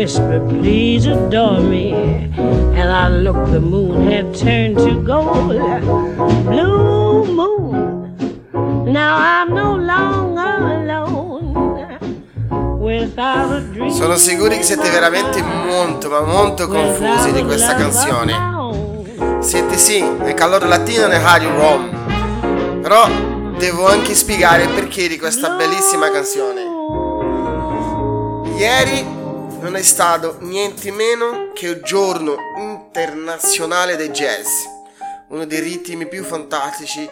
Whisper, please adore me. And I looked, the moon had turned to gold. Blue moon, now I'm no longer alone. Without a dream. Sono sicuri che siete veramente molto, ma molto confusi di questa canzone. Siete sì, nel calore latino nel Radio Rom. Però devo anche spiegare il perché di questa bellissima canzone. Ieri non è stato niente meno che il giorno internazionale del jazz, uno dei ritmi più fantastici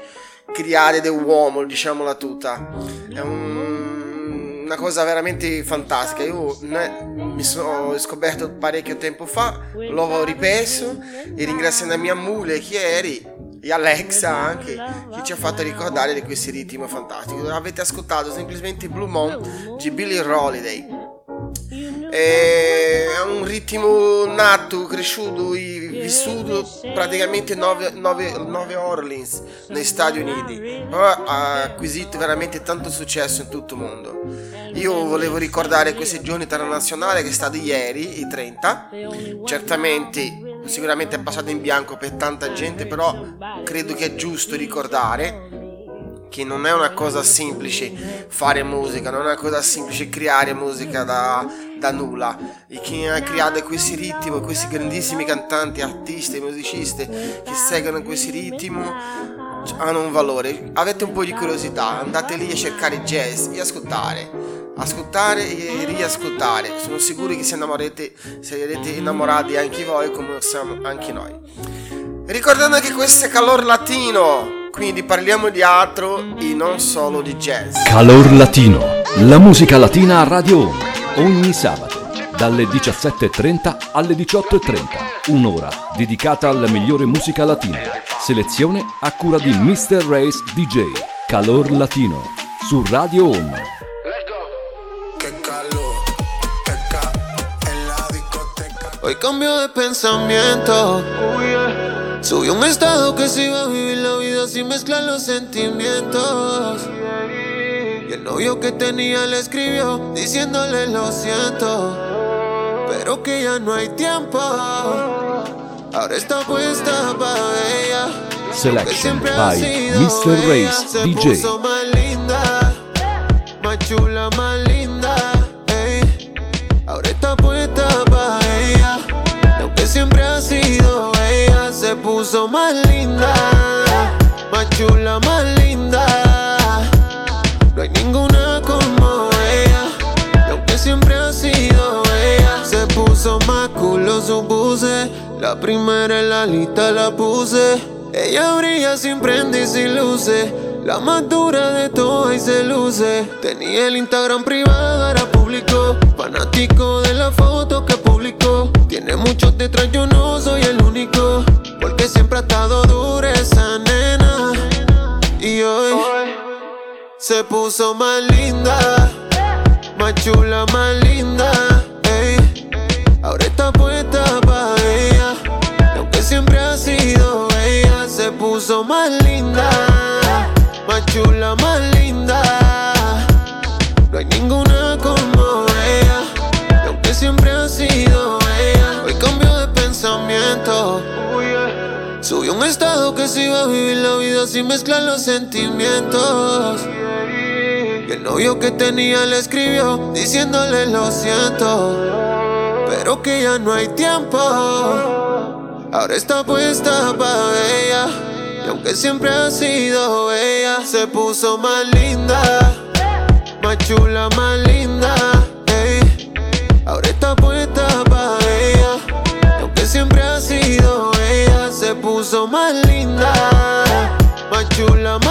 creati dall'uomo, diciamola tutta. È un, una cosa veramente fantastica. Io ne, mi sono scoperto parecchio tempo fa, l'ho ripreso e ringraziando mia mule Chieri e Alexa anche che ci ha fatto ricordare di questi ritmi fantastici. Avete ascoltato semplicemente Blue Moon di Billy Holiday è un ritmo nato, cresciuto vissuto praticamente 9, 9, 9 Orleans negli Stati Uniti, però ha acquisito veramente tanto successo in tutto il mondo. Io volevo ricordare questo giorno internazionale che è stato ieri, i 30, certamente sicuramente è passato in bianco per tanta gente, però credo che è giusto ricordare che non è una cosa semplice fare musica, non è una cosa semplice creare musica da, da nulla. E chi ha creato questi ritmi, questi grandissimi cantanti, artisti, musicisti che seguono questi ritmi hanno un valore. Avete un po' di curiosità, andate lì a cercare jazz e ascoltare. Ascoltare e riascoltare. Sono sicuro che se innamorate, sarete innamorati anche voi come siamo anche noi. Ricordando che questo è calor latino. Quindi parliamo di altro e non solo di jazz. Calor Latino, la musica latina a Radio ogni sabato, dalle 17.30 alle 18.30. Un'ora dedicata alla migliore musica latina. Selezione a cura di Mr. Race DJ. Calor Latino, su Radio Home. Hoy cambio de pensamiento. Subió un estado que se iba a vivir la vida sin mezclar los sentimientos. Y el novio que tenía le escribió diciéndole lo siento, pero que ya no hay tiempo. Ahora está puesta para ella. Selection by Mr. Race DJ. más linda, más chula, más linda. ey. Ahora está puesta para ella. Y aunque siempre ha sido ella, se puso más linda, más chula, más linda. La primera en la lista la puse. Ella brilla sin prende y sin luces. La más dura de todas y se luce. Tenía el Instagram privado, ahora público. Fanático de la foto que publicó. Tiene muchos detrás, yo no soy el único. Porque siempre ha estado dura esa nena. Y hoy se puso más linda, más chula, más linda. ey. Ahora está puesta más linda, más chula, más linda. No hay ninguna como ella. Y aunque siempre ha sido ella, hoy cambió de pensamiento. Subió un estado que se iba a vivir la vida sin mezclar los sentimientos. Y el novio que tenía le escribió diciéndole lo siento, pero que ya no hay tiempo. Ahora está puesta para ella. Aunque siempre ha sido ella, se puso más linda, más chula, más linda. ey. Ahora está puesta para ella. Aunque siempre ha sido ella, se puso más linda, más chula, más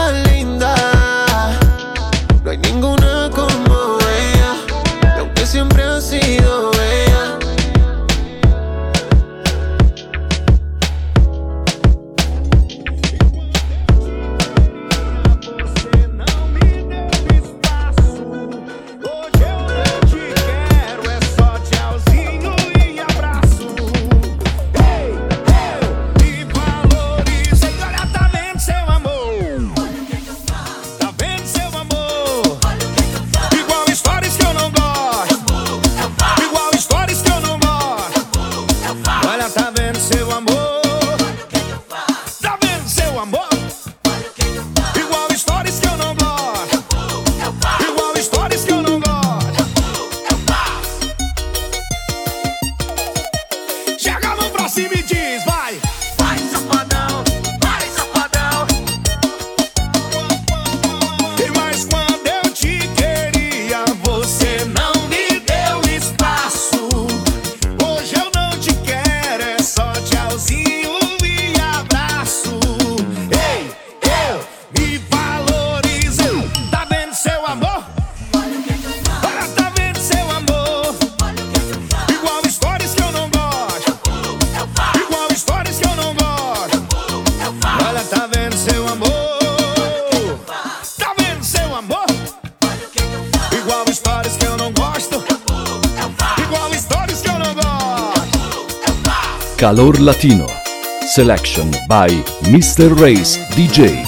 Calor Latino. Selection by Mr. Race DJ.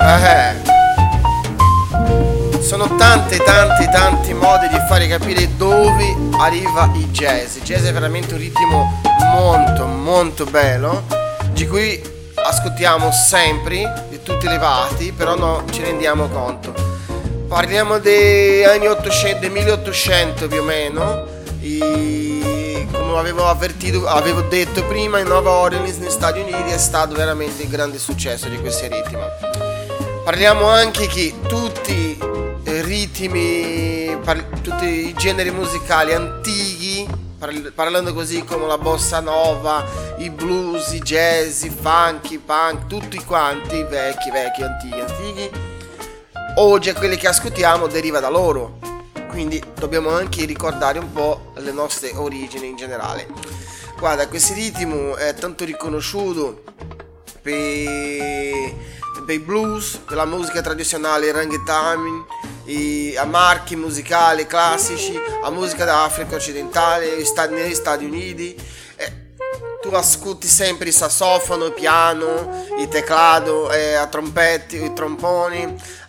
Eh. Capire dove arriva il jazz. Il jazz è veramente un ritmo bello, di cui ascoltiamo sempre, di tutti i levati, però non ci rendiamo conto. Parliamo degli anni 800, del 1800 più o meno, e come avevo avvertito, avevo detto prima, in Nuova Orleans, negli Stati Uniti, è stato veramente il grande successo di questi ritmi. Parliamo anche che tutti i ritmi, tutti i generi musicali antichi, parlando così come la bossa nova, i blues, i jazz, i funk, i punk, tutti quanti, vecchi, vecchi, antichi, antichi, oggi quelli che ascoltiamo deriva da loro. Quindi dobbiamo anche ricordare un po' le nostre origini in generale. Guarda, questo ritmo è tanto riconosciuto per, per il blues, per la musica tradizionale, il ragtime, i a marchi musicali classici, a musica d'Africa occidentale, negli Stati Uniti. tu ascolti sempre il sassofono, il piano, il teclado, eh, a trompetti, i tromponi,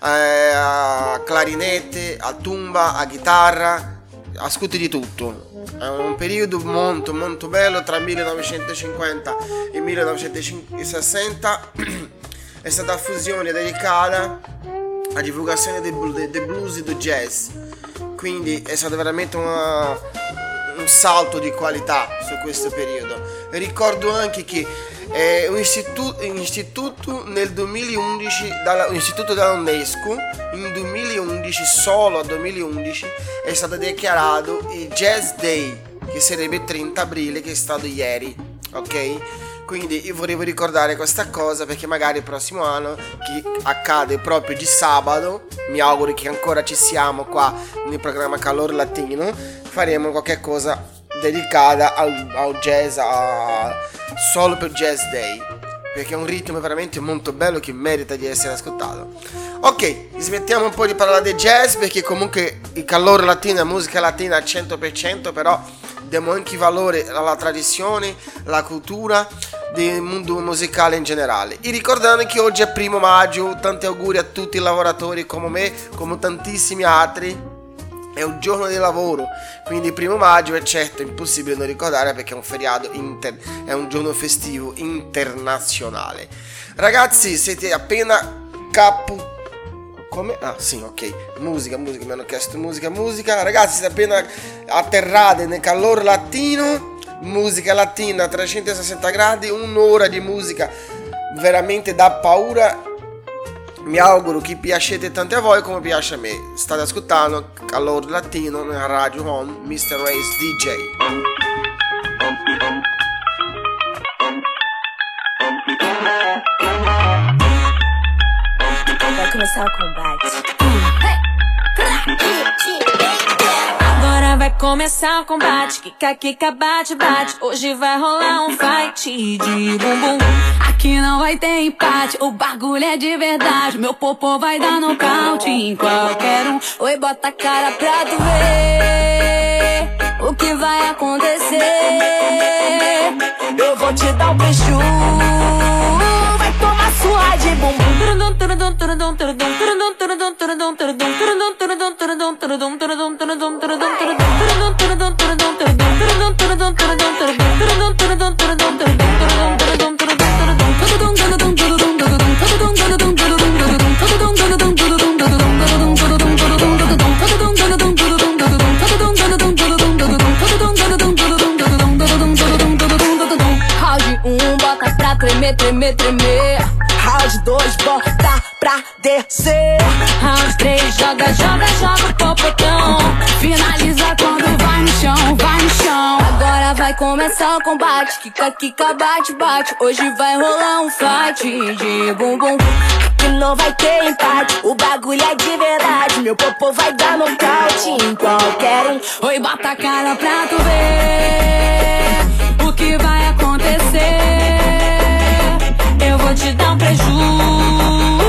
eh, a clarinette, a tumba, a chitarra, ascolti di tutto. È un periodo molto molto bello tra 1950 e 1960. È stata fusione dedicata alla divulgazione del, del blues e del jazz. Quindi è stato veramente una, un salto di qualità su questo periodo. Ricordo anche che eh, un, istituto, un, istituto, nel 2011, dalla, un istituto dell'UNESCO, in 2011, solo a 2011, è stato dichiarato il Jazz Day, che sarebbe il 30 aprile, che è stato ieri, ok? Quindi io volevo ricordare questa cosa perché magari il prossimo anno, che accade proprio di sabato, mi auguro che ancora ci siamo qua nel programma Calore Latino, faremo qualche cosa dedicata al, al jazz, a, solo per Jazz Day, perché è un ritmo veramente molto bello che merita di essere ascoltato. Ok, smettiamo un po' di parlare di jazz perché comunque il calore latino è musica latina al 100%, però diamo anche valore alla tradizione, alla cultura del mondo musicale in generale. E ricordando che oggi è primo maggio, tanti auguri a tutti i lavoratori come me, come tantissimi altri. È un giorno di lavoro, quindi primo maggio è certo impossibile non ricordare perché è un feriato inter, è un giorno festivo internazionale. Ragazzi, siete appena capo come? Ah, sì, ok. Musica, musica, mi hanno chiesto musica, musica. Ragazzi, siete appena atterrate nel calore latino musica latina a 360 gradi, un'ora di musica veramente da paura. Mi auguro che piacete tanto a voi come piace a me. State ascoltando Calor Latino nella radio Home, Mr. Race DJ. Vai começar o combate. Agora vai começar o combate. Kika, kika, bate, bate. Hoje vai rolar um fight de bumbum. Aqui não vai ter empate. O bagulho é de verdade. Meu popô vai dar nocaute em qualquer um. Oi, bota a cara pra tu ver o que vai acontecer. Eu vou te dar um beijo. Vai tomar sua de bumbum. I don't começar o combate. Kika, kika, bate, bate. Hoje vai rolar um fight de bumbum. Que não vai ter empate. O bagulho é de verdade. Meu popô vai dar nocaute em qualquer um. Oi, bota a cara pra tu ver o que vai acontecer. Eu vou te dar um preju.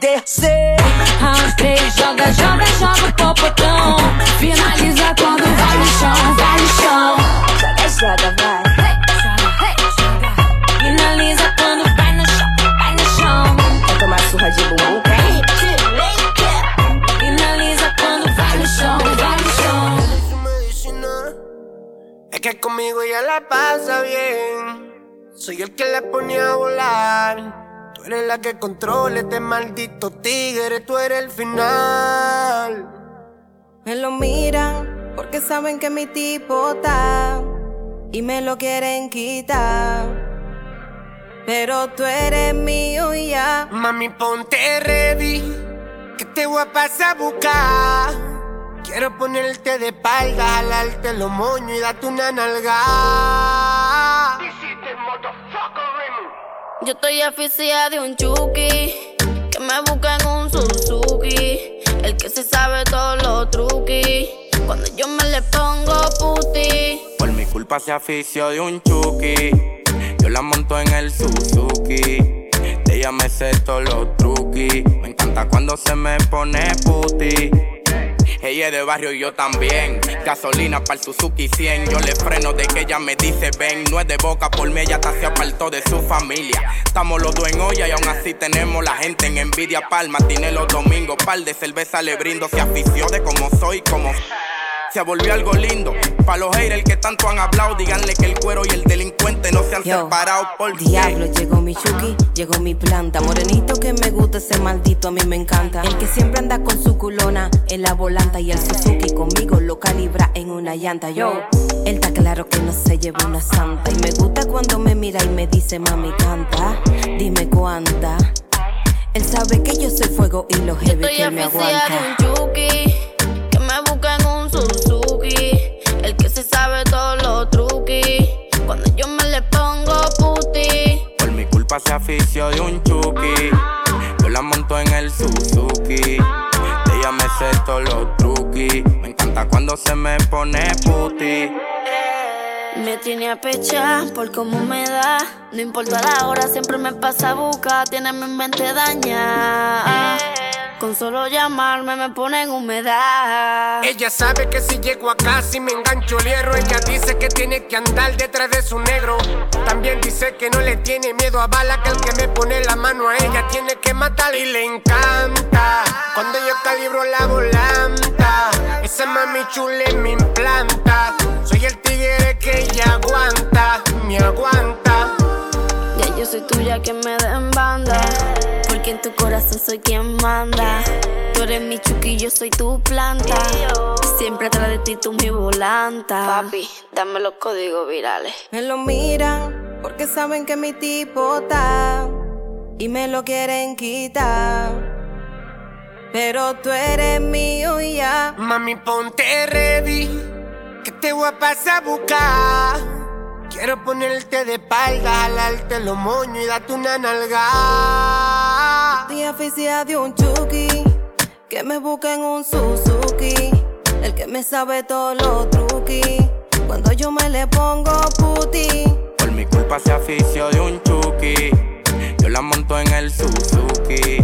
descer. Round 3, joga, joga, joga o popotão. Finaliza quando vai no chão, vai no chão. Joga, joga, vai. Finaliza quando vai no chão, vai no chão. Vai tomar surra de bumbum, Finaliza quando vai no chão, vai no chão. Es que conmigo ella la pasa bien. Soy el que la pone a volar. Eres la que controla este maldito tigre, tú eres el final. Me lo miran porque saben que mi tipo está. y me lo quieren quitar. Pero tú eres mío y ya. Mami, ponte ready, que te voy a pasar a buscar. Quiero ponerte de espalda, jalarte los moños y darte una nalga. Yo estoy oficial de un chuki, que me busca en un Suzuki. El que se sabe todos los truquis, cuando yo me le pongo puti. Por mi culpa se afició de un chuki, yo la monto en el Suzuki. De ella me sé todos los truquis, me encanta cuando se me pone puti. Ella es de barrio y yo también. Gasolina para el Suzuki 100. Yo le freno de que ella me dice ven. No es de boca por mí, ella hasta se apartó de su familia. Estamos los dos en olla y aún así tenemos la gente en envidia. Palma, tiene los domingos. Par de cerveza le brindo. Se afició de como soy, como. Se volvió algo lindo. Pa' los haters que tanto han hablado, díganle que el cuero y el delincuente no se han Yo, separado por Diablo, llegó mi chuki, llegó mi planta. Morenito que me gusta, ese maldito a mí me encanta. El que siempre anda con su culona en la volanta y el Suzuki conmigo lo calibra en una llanta. Yo, él está claro que no se lleva una santa. Y me gusta cuando me mira y me dice, mami, canta. Dime cuánta. Él sabe que yo soy fuego y lo Yo heavy estoy que me aguanta. un chuki, sabe todos los truquis, cuando yo me le pongo puti. Por mi culpa se afició de un chuki. Yo la monto en el Suzuki. De ella me sé todos los truquis. Me encanta cuando se me pone puti. Me tiene a pecha por cómo me da. No importa la hora, siempre me pasa a buscar. Tiene mi mente dañada. Con solo llamarme me pone en humedad. Ella sabe que si llego acá, si me engancho el hierro. Ella dice que tiene que andar detrás de su negro. También dice que no le tiene miedo a bala, que el que me pone la mano a ella tiene que matar y le encanta. Cuando yo calibro la volanta, esa mami chule me implanta. Soy el tigre que ella aguanta, me aguanta. Yo soy tuya que me den banda. Porque en tu corazón soy quien manda. Tú eres mi chuki, yo soy tu planta. Siempre atrás de ti tú mi volanta. Papi, dame los códigos virales. Me lo miran porque saben que mi tipo está y me lo quieren quitar. Pero tú eres mío y ya. Mami, ponte ready, que te voy a pasar a buscar. Quiero ponerte de espalda, jalarte los moños y darte una nalga. Estoy oficial de un chuki que me busca en un Suzuki. El que me sabe todos los truquis. Cuando yo me le pongo puti. Por mi culpa se afició de un chuki. Yo la monto en el Suzuki.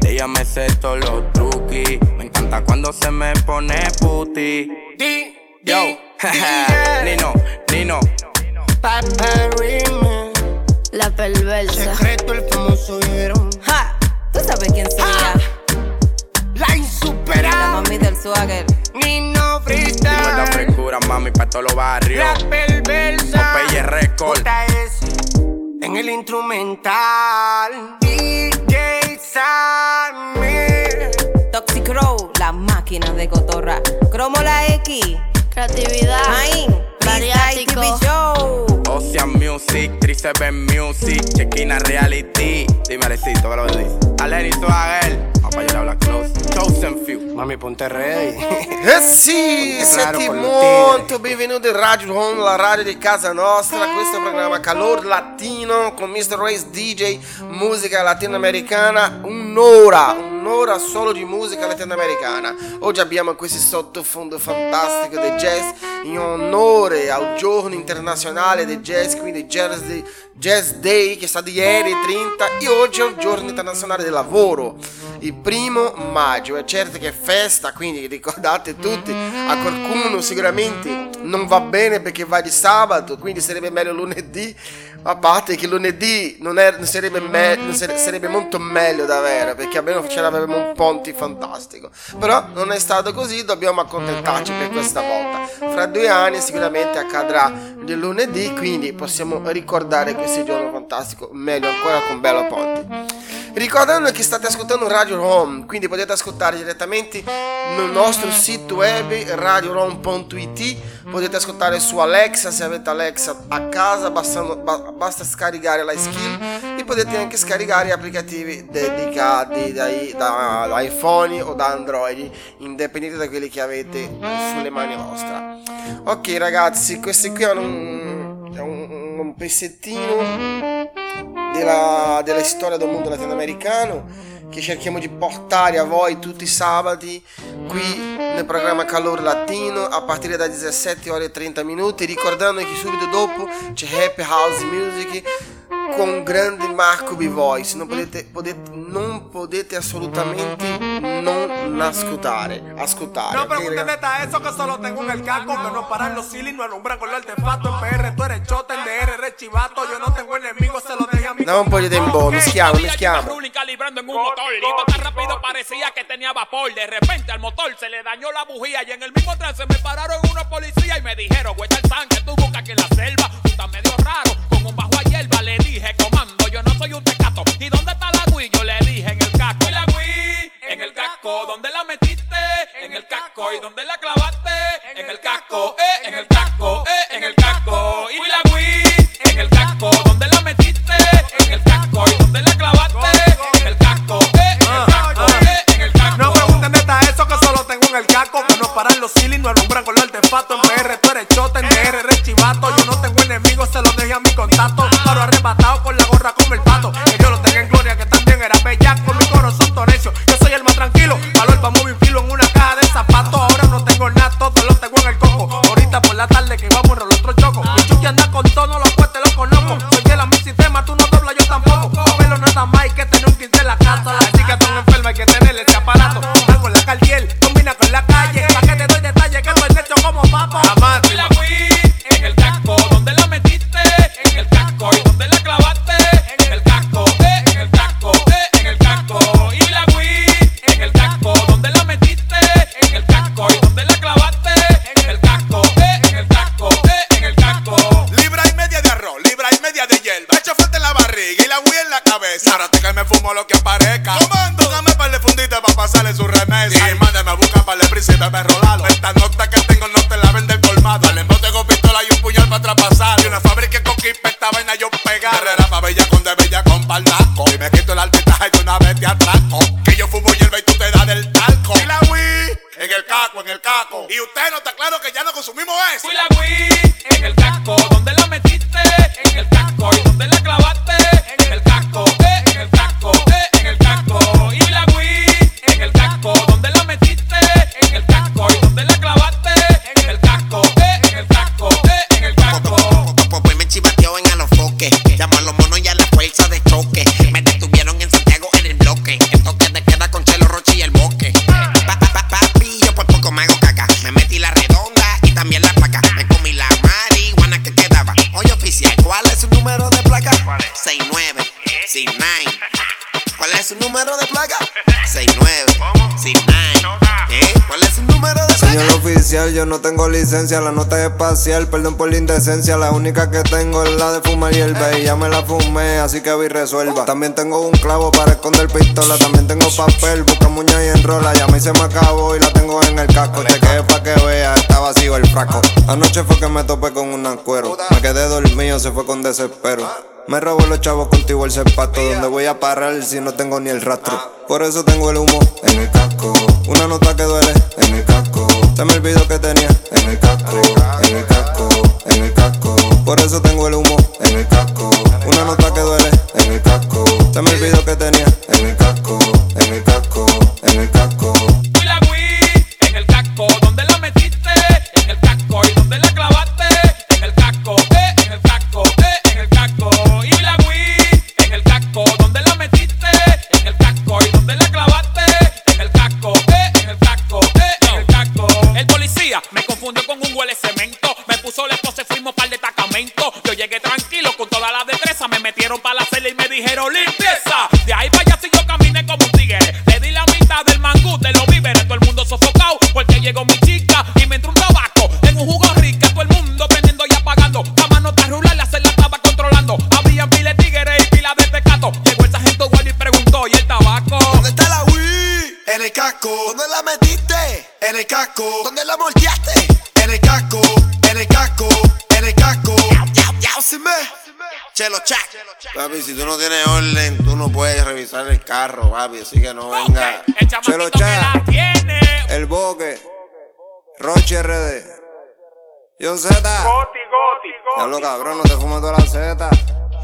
De ella me sé todos los truquis. Me encanta cuando se me pone puti. Di, Yo, di, di, Nino, Nino. La perversa. secreto el famoso vieron. ¡Ja! Tú sabes quién soy. La La insuperable, mami del swagger. Nino Dime la frescura, mami, pa' todos los barrios. La perversa. Popeye Record. JS en el instrumental. DJ Samir. Toxic Row, la máquina de cotorra. Cromo la X. Creatividad. Main. Music, 37 Music, Chequina Reality. Dime, Alecito, ¿qué lo dice? Aleni Swagger. Vamos para allá a hablar close. Chosen Few. Mami, ponte ready. Eh sì, lo molto benvenuti in Radio Home, la radio di casa nostra. Questo è il programma Calor Latino con Mr. Race DJ, musica latinoamericana. Un'ora, un'ora solo di musica latinoamericana. Oggi abbiamo questo sottofondo fantastico del jazz in onore al giorno internazionale del jazz, quindi Jazz Day, Jazz Day che sta di ieri 30 e oggi è il giorno internazionale del lavoro, il primo maggio. È certo che è festa, quindi ricordate tutti, a qualcuno sicuramente non va bene perché va di sabato, quindi sarebbe meglio lunedì, a parte che lunedì non, è- non sarebbe, me- non sare- sarebbe molto meglio davvero, perché almeno ce l'avevamo un ponte fantastico. Però non è stato così, dobbiamo accontentarci per questa volta. Fra due anni sicuramente accadrà il lunedì, quindi possiamo ricordare questo giorno fantastico meglio ancora con Bello Ponte. Ricordando che state ascoltando Radio Rom, quindi potete ascoltare direttamente nel nostro sito web radiorom.it, potete ascoltare su Alexa se avete Alexa a casa, bastando, ba- basta scaricare la skill e potete anche scaricare applicativi dedicati dai, da, da iPhone o da Android, indipendente da quelli che avete sulle mani vostre. Ok ragazzi, questi qui hanno un, un, un pezzettino della, della storia del mondo latinoamericano che cerchiamo di portare a voi tutti i sabati qui nel programma Calore Latino a partire da 17 ore e 30 minuti ricordando che subito dopo c'è Happy House Music con grande Marco B-Voice non potete, potete, non potete assolutamente non ascoltare ascoltare No pregunten neta eso que solo tengo en el casco Que no paran los ceilings, no alumbran con el artefacto En PR tú eres chota, en DR eres chivato Yo no tengo enemigos, se lo dejé a mi Dame un po' di tempo, mischiamo, mischiamo calibrando en un motor. Iba tan rápido parecía que tenía vapor. De repente al motor se le dañó la bujía y en el mismo trance me pararon unos policías y me dijeron, güey, el tanque tú buscas aquí en la selva. Tú estás medio raro, bajo a hierba. Le dije, comando, yo no soy un tecato. ¿Y dónde está la Wii? Yo le dije, en el casco. ¿Y la Wii? En el casco. ¿Dónde la metiste? En el casco. ¿Y dónde la clavaste? En el casco, eh, en el casco, para traspasar. Y una fábrica con kipe esta vaina yo pegada. Herrera pa' bella con de bella con paldaco. Y me quito el altitaje y de una vez te atraco. Que yo fumo hierba y tú te das del talco. Y la Wii en el caco, en el caco. Y usted no está claro que ya no consumimos eso. Licencia, la nota es espacial, perdón por la indecencia, la única que tengo es la de fumar y el y ya me la fumé, así que vi resuelva. También tengo un clavo para esconder pistola, también tengo papel, busca muña y enrola, ya me se me acabó y la tengo en el casco, te quedé pa' que vea, está vacío el fraco. Anoche fue que me topé con un cuero, me quedé dormido, se fue con desespero. Me robó los chavos contigo el zapato Donde voy a parar si no tengo ni el rastro Por eso tengo el humo en el casco Una nota que duele en el casco Se me olvidó que tenía en el casco En el casco, en el casco. Por eso tengo el humo en el casco. Una nota que duele en el casco. Se me olvidó que tenía si tú no tienes orden, tú no puedes revisar el carro, papi. Así que no venga. El que la tiene. El Boque, Roche RD, John Z. Goti, goti, Diablo cabrón, no te fumes toda la Z.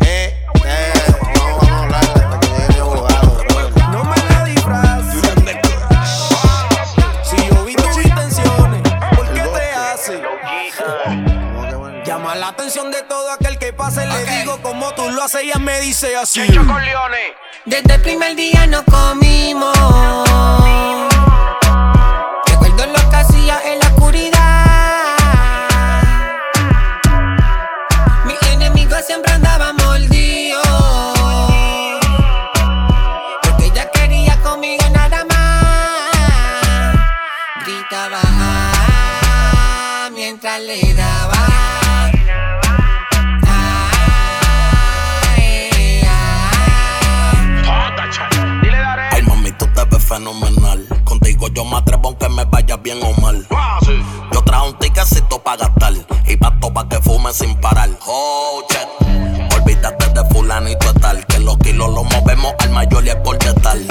Eh, eh, vamos, vamos a hablar hasta que llegue mi abogado. No me la disfraces. Si yo vi tus intenciones, ¿por qué te hace? Llama la atención de todo aquel que pase. Le digo como tú lo haces, ella me dice así. Desde el primer día nos comimos. Yo me atrevo aunque me vaya bien o mal. Yo trajo un ticketcito pa' gastar y pasto pa' que fume sin parar. Oh, check. Olvídate de fulanito tal, que los kilos los movemos al mayor y al tal.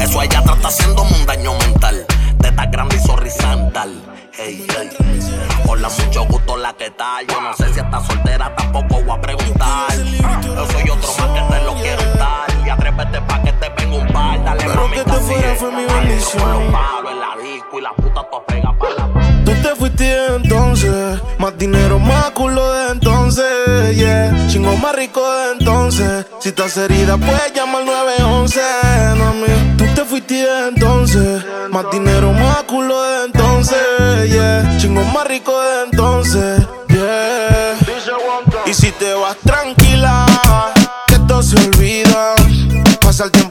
Eso ella trata haciéndome un daño mental. Teta grande y sorrisantal. Hey, hey. Hola, mucho gusto, la que tal. Yo no sé si estás soltera, tampoco voy a preguntar. Yo soy otro más que te lo quiero dar. Y atrévete pa' que te venga un par. Dale, Pero mami, que te fuera fue mi bendición. Pa' la Tú te fuiste entonces, más dinero, más culo de entonces, yeah. Chingo más rico de entonces. Si estás herida, puedes llamar 911, mami. Tú te fuiste entonces, más dinero, más culo de entonces, yeah. Chingo más rico de entonces, yeah. Y si te vas tranquila, que esto se olvida. Pasa el tiempo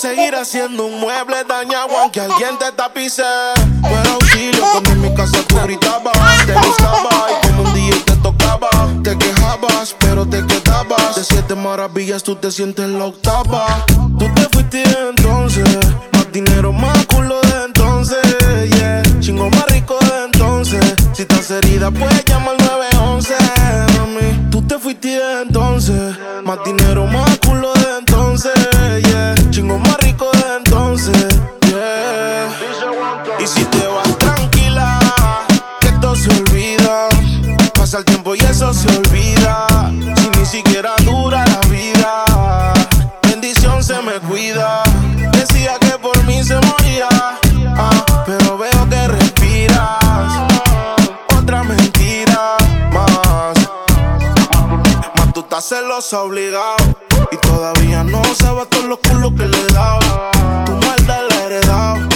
Tú seguirás siendo un mueble dañado aunque alguien te tapice. Fuera auxilio cuando en mi casa tú gritabas, te gustaba y como un día te tocaba, te quejabas, pero te quedabas. De siete maravillas tú te sientes la octava. Tú te fuiste entonces, más dinero, más culo de entonces, yeah. Chingo más rico de entonces. Si estás herida, puedes llamar 911, mami. Tú te fuiste entonces, más dinero, más culo de entonces, eso se olvida. Si ni siquiera dura la vida, bendición se me cuida. Decía que por mí se moría, ah, pero veo que respiras. Otra mentira más. Más tú estás celosa obligado. Y todavía no sabes todos los culos que le dado. Tu maldad la he heredado.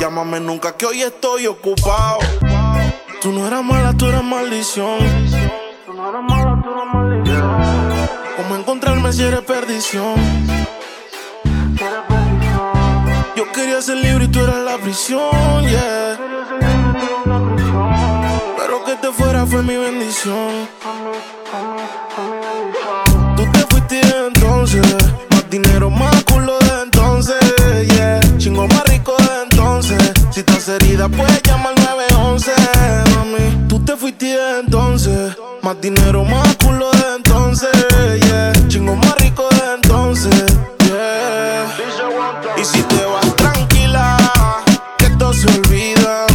Llámame nunca que hoy estoy ocupado. Tú no eras mala, tú eras maldición. Tú no eras mala, tú eras maldición. ¿Cómo encontrarme si eres perdición? Yo quería ser libre y tú eras la prisión, yeah. Pero que te fuera fue mi bendición. Tú te fuiste entonces, más dinero, más culo de entonces, yeah. Chingo más rico de entonces. Si estás herida, puedes llamar 911, mami. Te fuiste entonces, más dinero, más culo de entonces, yeah. Chingo más rico de entonces, yeah. Y si te vas tranquila, que esto se olvida.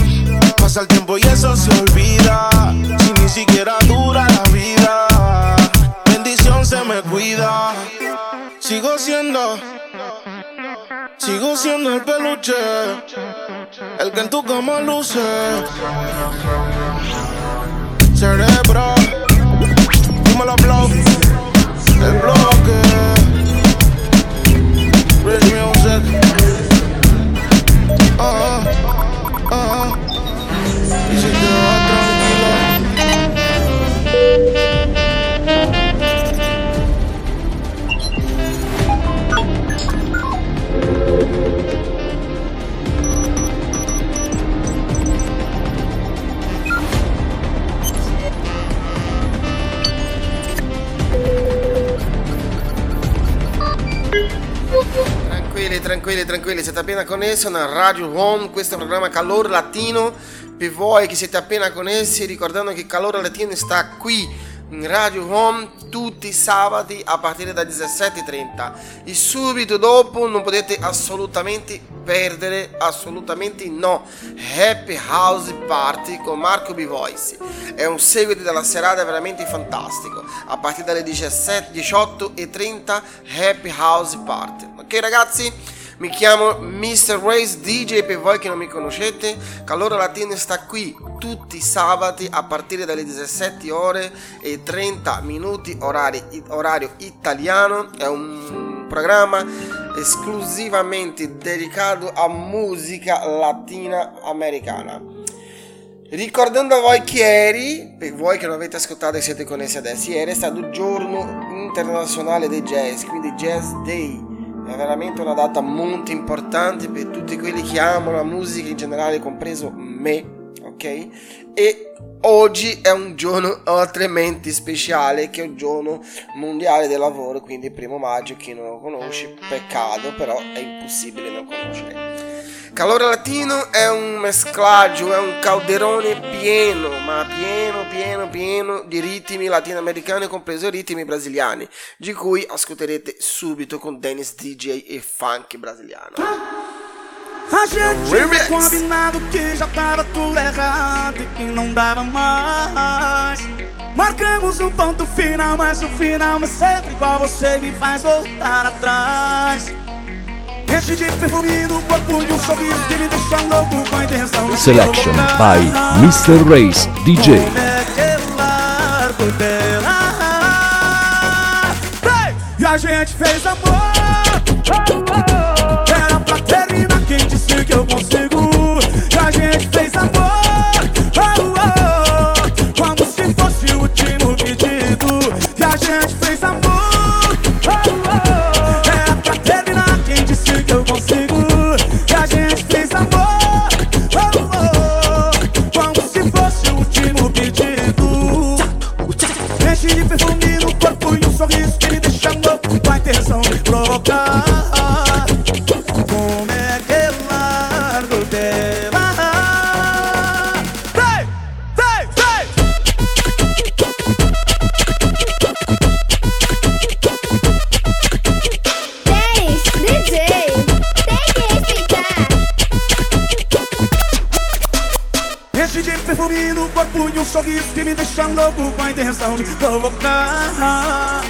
Pasa el tiempo y eso se olvida. Si ni siquiera dura la vida, bendición se me cuida. Sigo siendo, sigo siendo el peluche, el que en tu cama luce. Cerebro, dímelo, blow, el bloque. Rich music. Ah, Tranquilli, tranquilli, siete appena connessi a Radio Home, questo è il programma Calore Latino. Per voi che siete appena connessi, ricordando che Calore Latino sta qui in Radio Home tutti i sabati a partire dalle 17.30 e subito dopo non potete assolutamente perdere, assolutamente no, Happy House Party con Marco B. Voice. È un seguito della serata veramente fantastico. A partire dalle 17, 18.30 Happy House Party. Ok ragazzi? Mi chiamo Mr. Race DJ per voi che non mi conoscete. Calore Latino sta qui tutti i sabati a partire dalle 17 ore e 30 minuti orari, orario italiano. È un programma esclusivamente dedicato a musica latina americana. Ricordando a voi che ieri, per voi che non avete ascoltato e siete connessi adesso, ieri è stato il giorno internazionale dei jazz, quindi Jazz Day è veramente una data molto importante per tutti quelli che amano la musica in generale, compreso me, ok? E oggi è un giorno altrimenti speciale che è il giorno mondiale del lavoro, quindi il primo maggio, chi non lo conosce, peccato, però è impossibile non conoscere. Calore Latino è un mesclaggio, è un calderone pieno, ma pieno, pieno, pieno di ritmi latinoamericani, compreso ritmi brasiliani, di cui ascolterete subito con Dennis DJ e funk brasiliano. A gente tinha combinado que já tava tudo errado e que não dava mais. Marcamos um ponto final, mas o final é sempre igual. Você me faz voltar atrás. Enche de perfume no corpo e um sorriso que me deixa louco com a intenção Selection by Mr. Race DJ. É! E a gente fez amor. Eu consigo. Deixa louco com a intenção de provocar.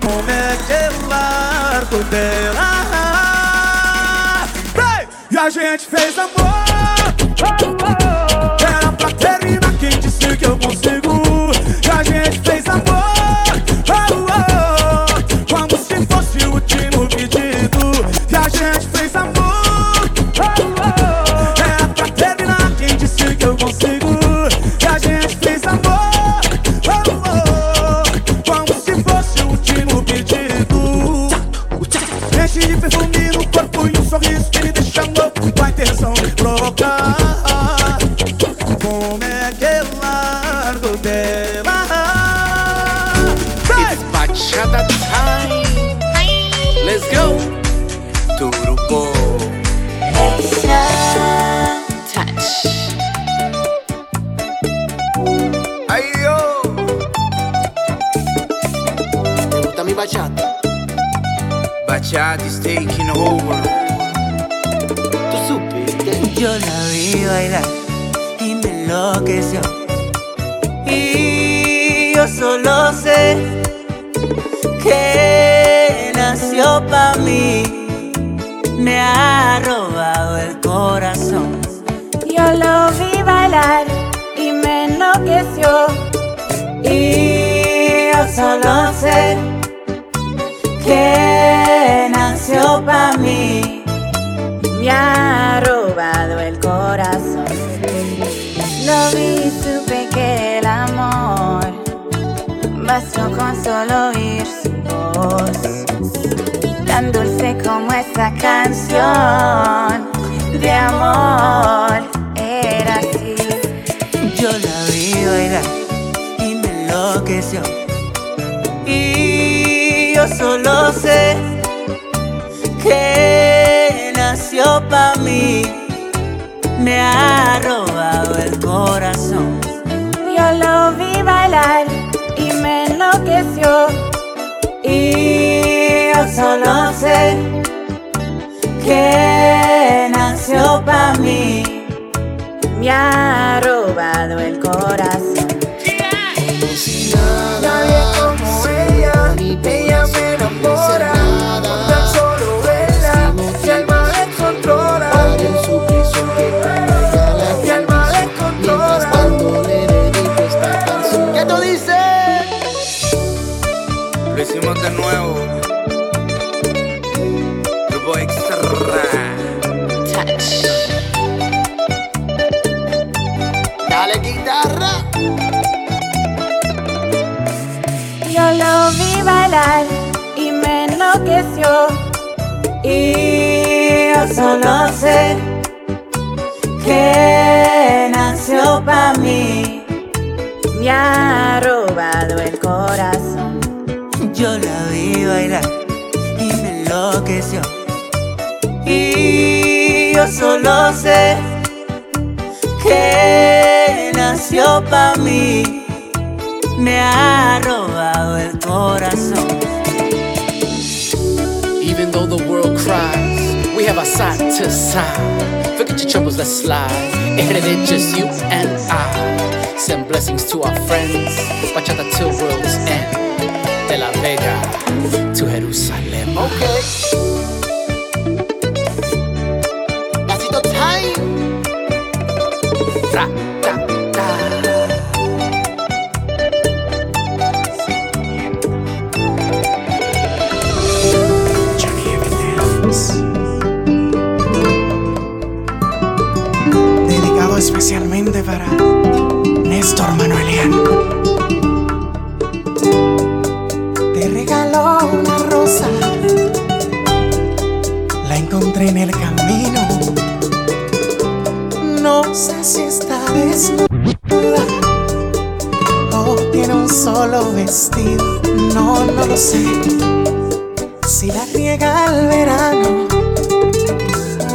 Como é que largo dela? Vem! E a gente fez amor. De amor era así. Yo la vi bailar y me enloqueció. Y yo solo sé pa' mí. Me ha robado el corazón. Even though the world cries, we have our side to side. Forget your troubles, let's slide. It is just you and I. Send blessings to our friends. Bachata till world's end. De La Vega to Jerusalem. Okay. Vestido. No, no lo sé. Si la riega al verano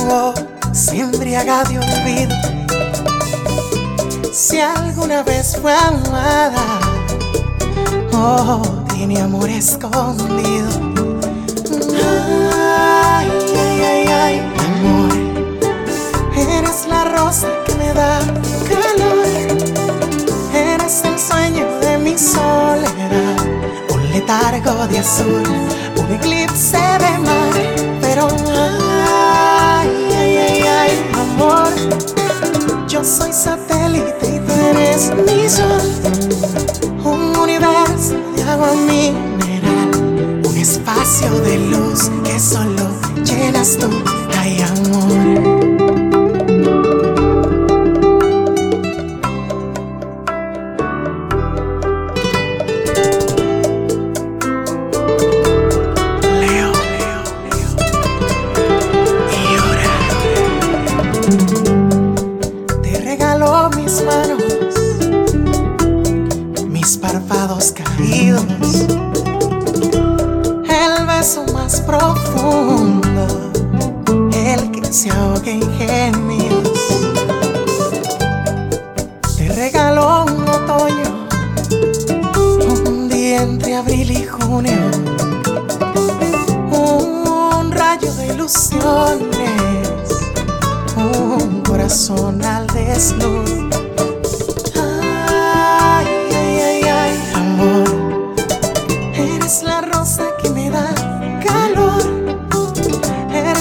o se embriaga de olvido. Si alguna vez fue amada Oh, tiene amor escondido. Ay, ay, ay, ay, amor. Eres la rosa que me da calor. De azul, un eclipse de mar. Pero ay, ay, ay, ay, amor. Yo soy satélite y tú eres mi sol un universo de agua mineral, un espacio de luz que solo llenas tú, ay amor.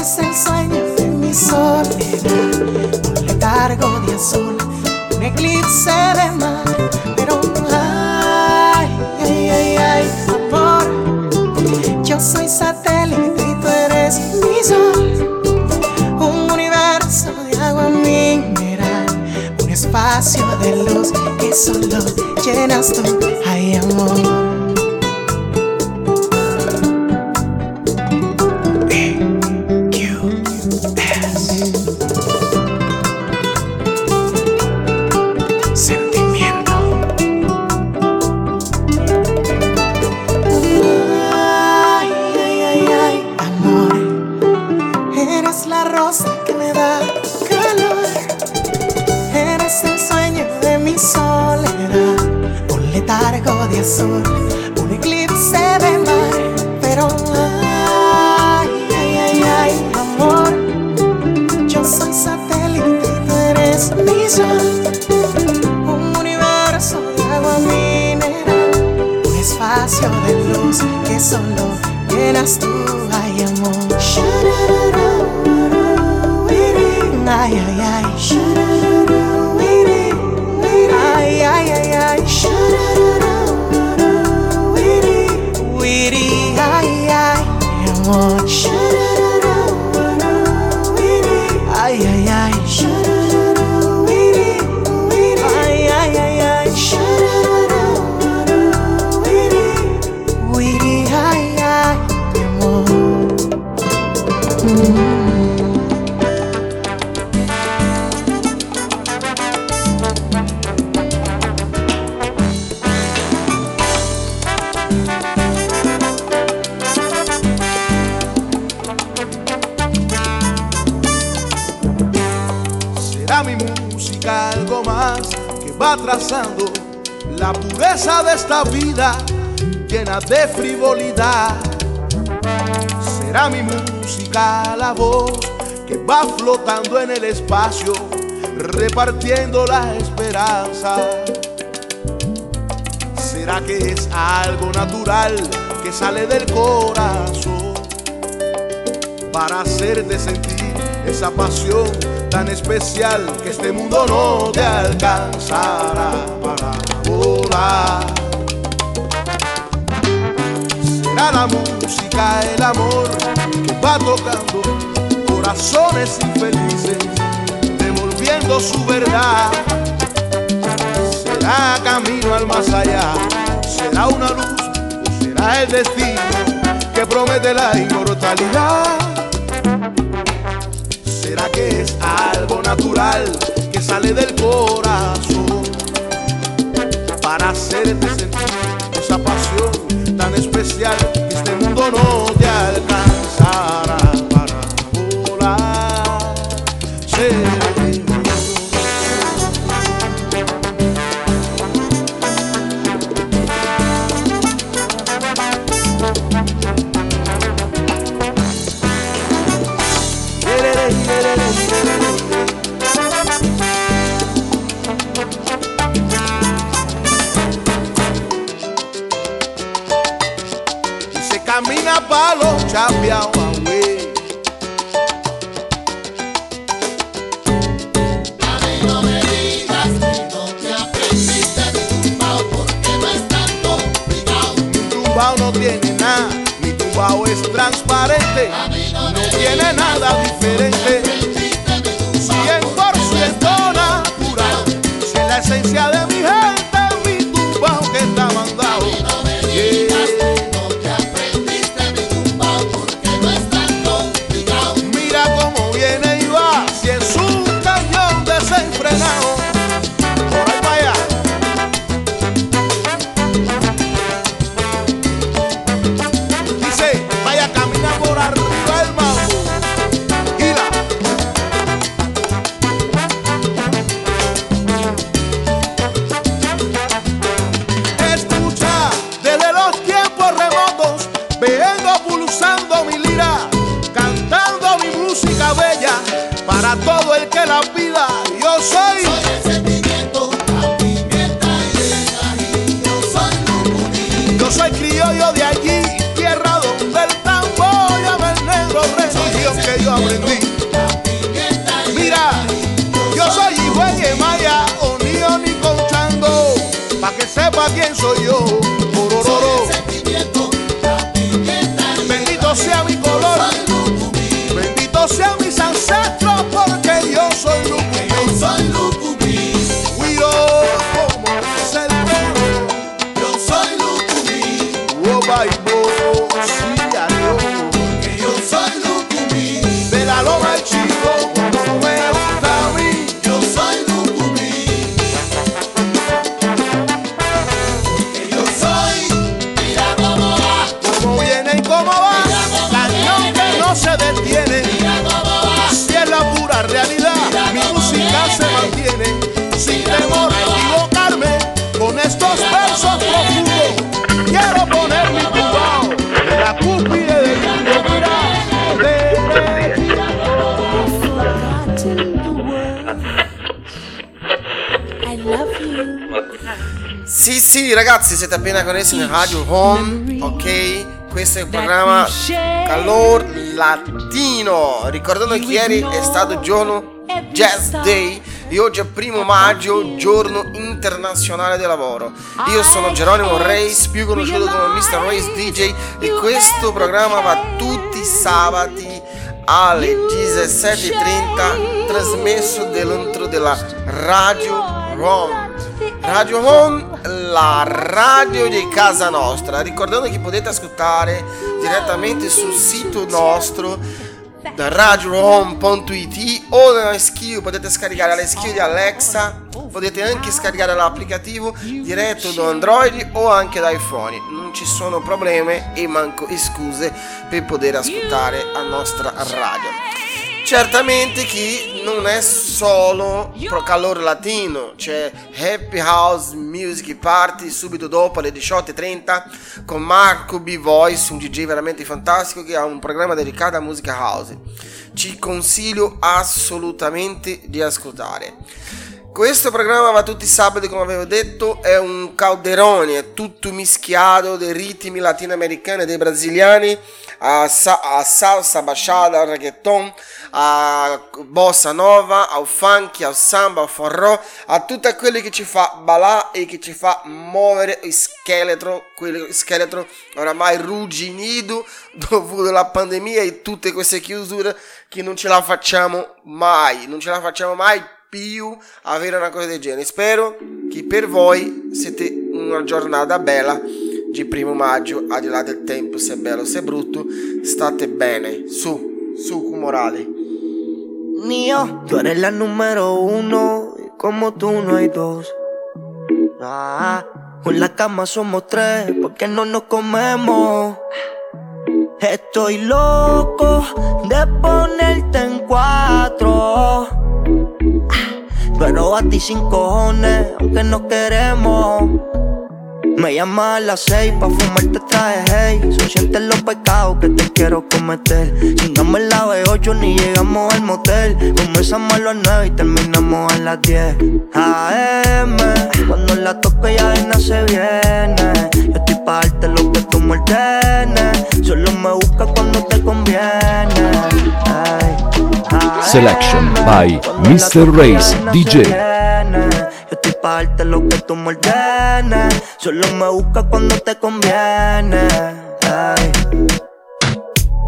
Eres el sueño de mi soledad. Un letargo de azul, un eclipse de mar. Pero ay, ay, ay, ay, amor. Yo soy satélite y tú eres mi sol. Un universo de agua mineral. Un espacio de luz que solo llenas tú, ay amor. va trazando la pureza de esta vida llena de frivolidad. Será mi música la voz que va flotando en el espacio, repartiendo la esperanza. Será que es algo natural que sale del corazón para hacerte sentir esa pasión tan especial que este mundo no te alcanzará para volar. Será la música, el amor que va tocando corazones infelices, devolviendo su verdad. Será camino al más allá, será una luz o será el destino que promete la inmortalidad es algo natural que sale del corazón. Para hacerte sentir esa pasión tan especial que este mundo no tiene nada diferente. pozo profundo, quiero ponerme tumbado en la cúspide del mundo, mira, de Sì, sì, ragazzi, siete appena connessi nel Radio Home, ok? Questo è il programma Calor Latino. Ricordando che ieri è stato giorno Jazz Day e oggi è primo maggio, giorno in internazionale del lavoro. Io sono Geronimo Reis, più conosciuto come Mr. Reis DJ e questo programma va tutti i sabati alle 17.30 trasmesso dentro della Radio Home. Radio Home, la radio di casa nostra. Ricordando che potete ascoltare direttamente sul sito nostro da radiohome.it o nella skill potete scaricare la skill di Alexa potete anche scaricare l'applicativo diretto da Android o anche da iPhone non ci sono problemi e manco scuse per poter ascoltare la nostra radio certamente che non è solo pro calore latino, c'è Happy House Music Party subito dopo alle 18.30 con Marco B Voice, un DJ veramente fantastico che ha un programma dedicato a musica house. Ci consiglio assolutamente di ascoltare. Questo programma va tutti i sabati, come avevo detto, è un calderone, è tutto mischiato dei ritmi latinoamericani e dei brasiliani a, sa- a salsa, bachata, reggaeton, a bossa nova, al funk, al samba, al forró, a tutto quello che ci fa ballare e che ci fa muovere il scheletro, quello scheletro oramai rugginido dovuto alla pandemia e tutte queste chiusure che non ce la facciamo mai, non ce la facciamo mai più avere una cosa del genere. Spero che per voi siete una giornata bella di primo maggio, al di là del tempo, se è bello o se è brutto, state bene, su, su con morale. Mío, tú eres la número uno y como tú no hay dos. Ah, en la cama somos tres porque no nos comemos. Estoy loco de ponerte en cuatro. Pero a ti sin cojones, aunque no queremos. Me llama a las seis pa' fumarte traje hey. Son sientes los pecados que te quiero cometer. Chingamos la B8 ni llegamos al motel. Comenzamos a las 9 y terminamos a las 10 AM Cuando la toque ya nada se viene. Yo estoy pa' darte lo que tú me ordenes. Solo me busca cuando te conviene. Ay, Selection by Mr. Race DJ. yo estoy pa' darte lo que tú me ordenes. Solo me busca cuando te conviene. Ay.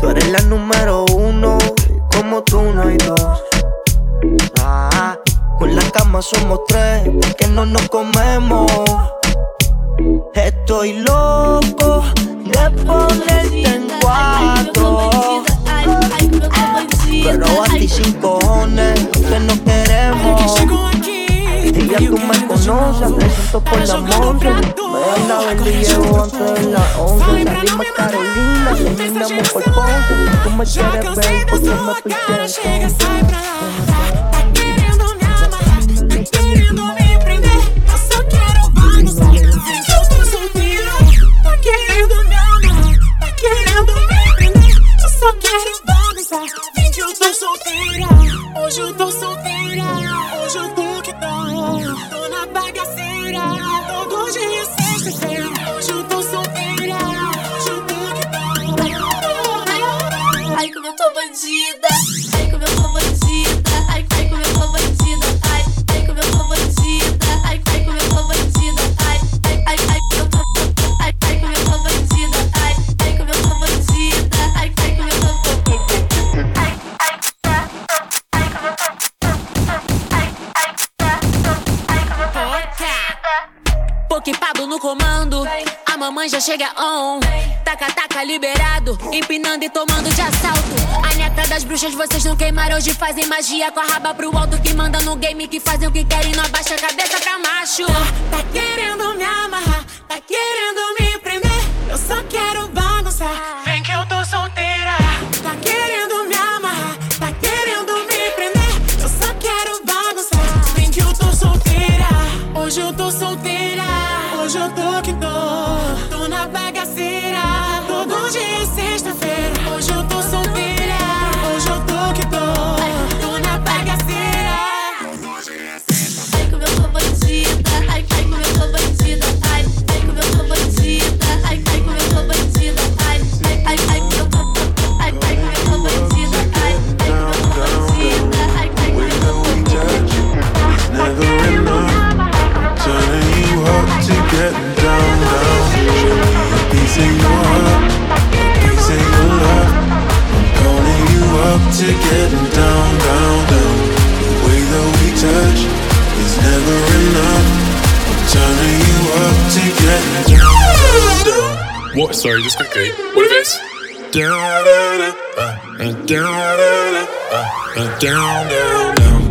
Tú eres la número uno, como tú no hay dos. Ah, con la cama somos tres, porque no nos comemos. Estoy loco de ponerte en cuatro. Pero a ti sin cojones, que no queremos. Y ya tú me conoces, te siento por la monte. Me la llevo antes de las once Salimos Carolina, terminamos por Ponce Tú me quieres ver porque me piché querendo me prender, hoje eu tô solteira, hoje eu tô que tô, tô na bagaceira, todo dia é sexta-feira, hoje eu tô solteira, hoje eu tô que tô. Ai, como eu tô bandida, já chega on. Taca, taca, liberado, empinando e tomando de assalto. A neta das bruxas, vocês não queimaram. Hoje fazem magia com a raba pro alto. Que manda no game, que fazem o que querem. Não abaixa a cabeça pra macho. Tá querendo me amarrar, tá querendo me prender. Eu só quero mais concreto. Down, down, down, down, down, down, down, down.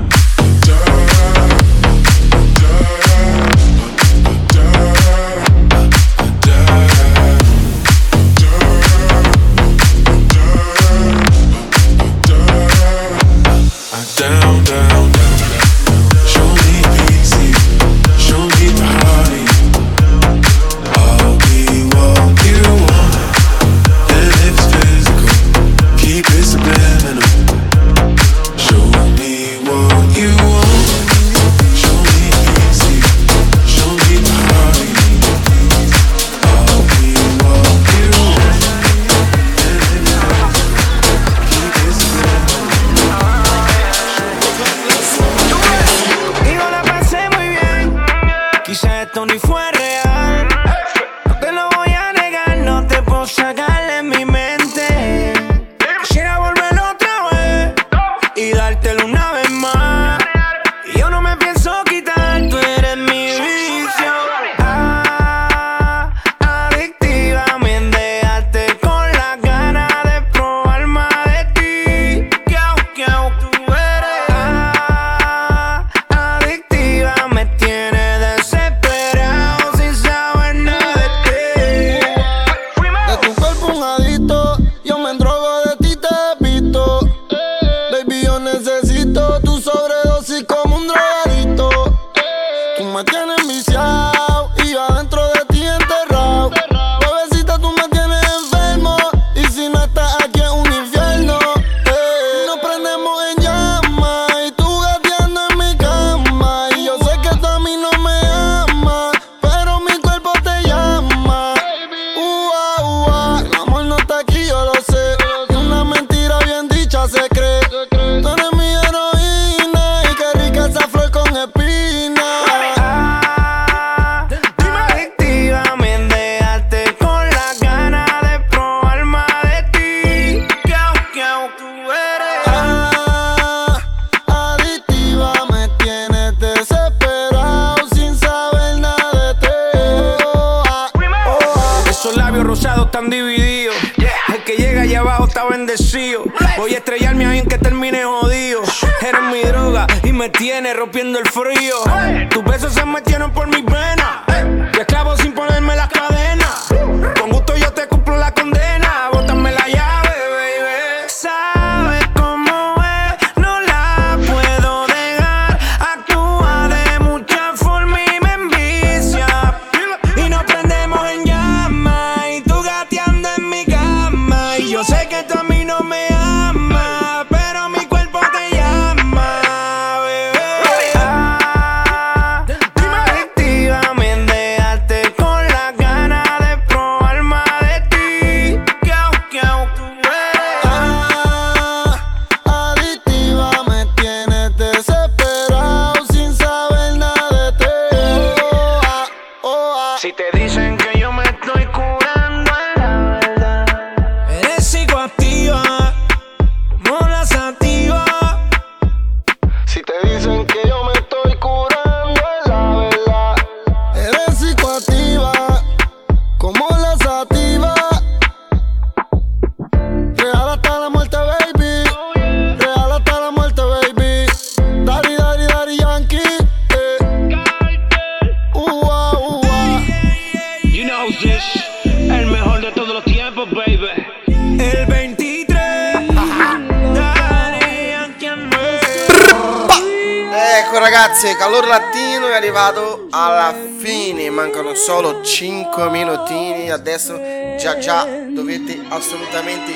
arrivato alla fine, mancano solo 5 minutini, adesso già già dovete assolutamente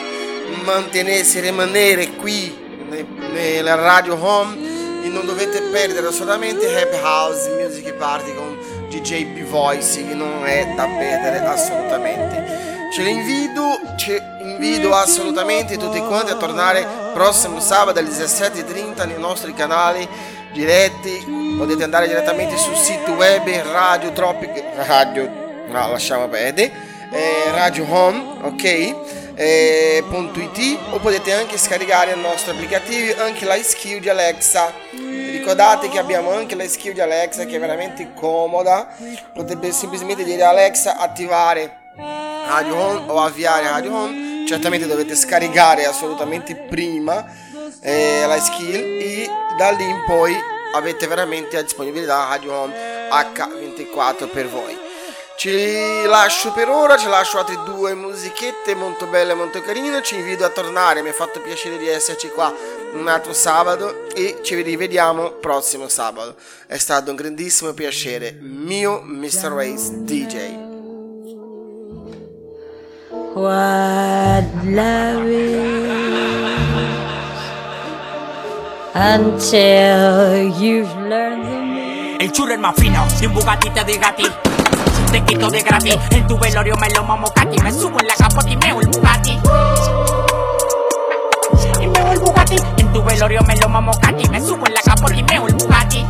mantenersi, rimanere qui nella radio home e non dovete perdere assolutamente Happy House Music Party con DJ B-Voice che non è da perdere assolutamente. Ce l'invito, invito, ci invito assolutamente tutti quanti a tornare prossimo sabato alle 17.30 nei nostri canali diretti potete andare direttamente sul sito web Radio Tropic Radio no lasciamo perdere. Eh, Radio Home ok? Eh, .it o potete anche scaricare il nostro applicativo anche la skill di Alexa. Ricordate che abbiamo anche la skill di Alexa che è veramente comoda. Potete semplicemente dire Alexa attivare Radio Home o avviare Radio Home. Certamente dovete scaricare assolutamente prima eh, la skill e da lì in poi avete veramente a disponibilità Radio Home H24 per voi. Ci lascio per ora, ci lascio altre due musichette molto belle, molto carine. Ci invito a tornare, mi ha fatto piacere di esserci qua un altro sabato e ci rivediamo prossimo sabato. È stato un grandissimo piacere, mio Mr. Race DJ. what love is until you've learned the. El churro es más fino, un Bugatti te doy gratis. Te quito de gratis, en tu velorio me lo mamo cati. Me subo en la capota y meo el Bugatti. Y meo el Bugatti, en tu velorio me lo mamo cati. Me subo en la capota y meo el Bugatti.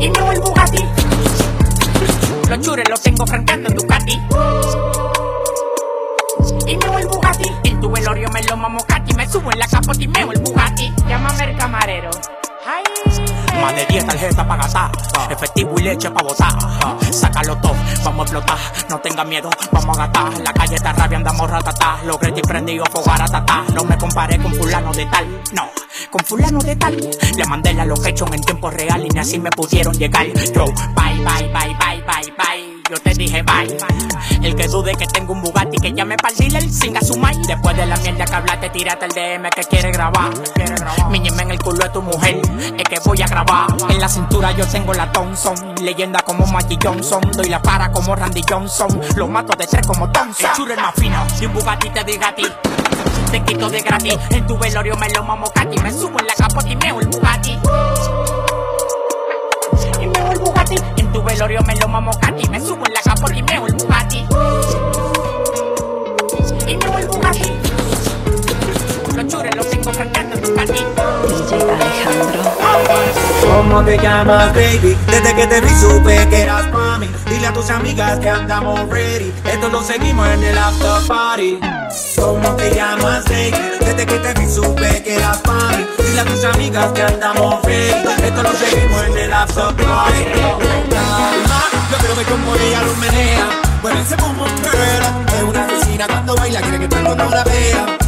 Y meo el Bugatti. Los churros los tengo franqueando en Ducati. Y meo el Bugatti, en tu velorio me lo mamo cati. Me subo en la capota y meo el Bugatti. Llámame el camarero. Más de 10 tarjetas para gastar, efectivo y leche para botar. Sácalo todo, vamos a explotar. No tenga miedo, vamos a gastar. La calle está rabia, andamos ratatá. Los gretis prendidos, fogar a tatá. No me comparé con fulano de tal, no, con fulano de tal. Le mandé la location en tiempo real y ni así me pudieron llegar. Yo, bye, bye, bye, bye, bye, bye. Yo te dije bye. El que dude que tengo un Bugatti que llame para el dealer, singa su mai. Después de la mierda que hablaste, tírate el DM que quiere grabar. Miñeme en el culo de tu mujer, es que voy a grabar. En la cintura yo tengo la Thompson, leyenda como Maggie Johnson. Doy la para como Randy Johnson, lo mato de tres como Thompson. El churro es más fino, de un Bugatti te doy gratis. Te quito de gratis, en tu velorio me lo mamo cati. Me subo en la capota y meo el Bugatti. Tu velorio me lo mamo cati. Me subo en la capota y meo el Bugatti. Y meo el Bugatti. Los churros los tengo DJ Alejandro. ¿Cómo te llamas, baby? Desde que te vi supe que eras pa' mí Dile a tus amigas que andamos ready. Esto lo seguimos en el after party. ¿Cómo te llamas, baby? Desde que te vi supe que eras pa' mí Dile a tus amigas que andamos ready. Esto lo seguimos en el after party. Ma, Yo quiero ver cómo ella lo menea. Bueno, ese boom boom girl Es una asesina. Cuando baila Quiere que todo el mundo la vea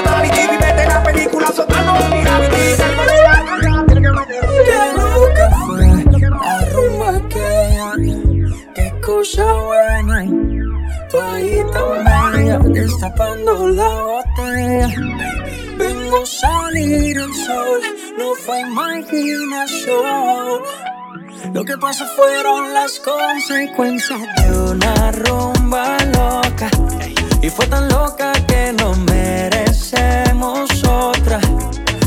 cosa buena. Toallita media, destapando la botella. Vengo a salir el sol, no fue imaginación. Lo que pasó fueron las consecuencias de una rumba loca. Y fue tan loca que no merecemos otra.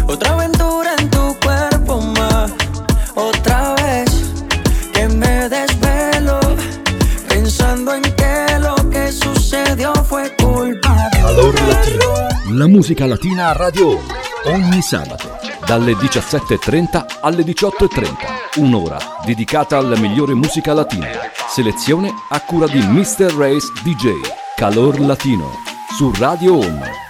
Otra aventura en tu cuerpo más. Otra vez Calor Latino. La musica latina a Radio ogni sabato dalle 17.30 alle 18.30. Un'ora dedicata alla migliore musica latina. Selezione a cura di Mr. Race DJ. Calor Latino su Radio Home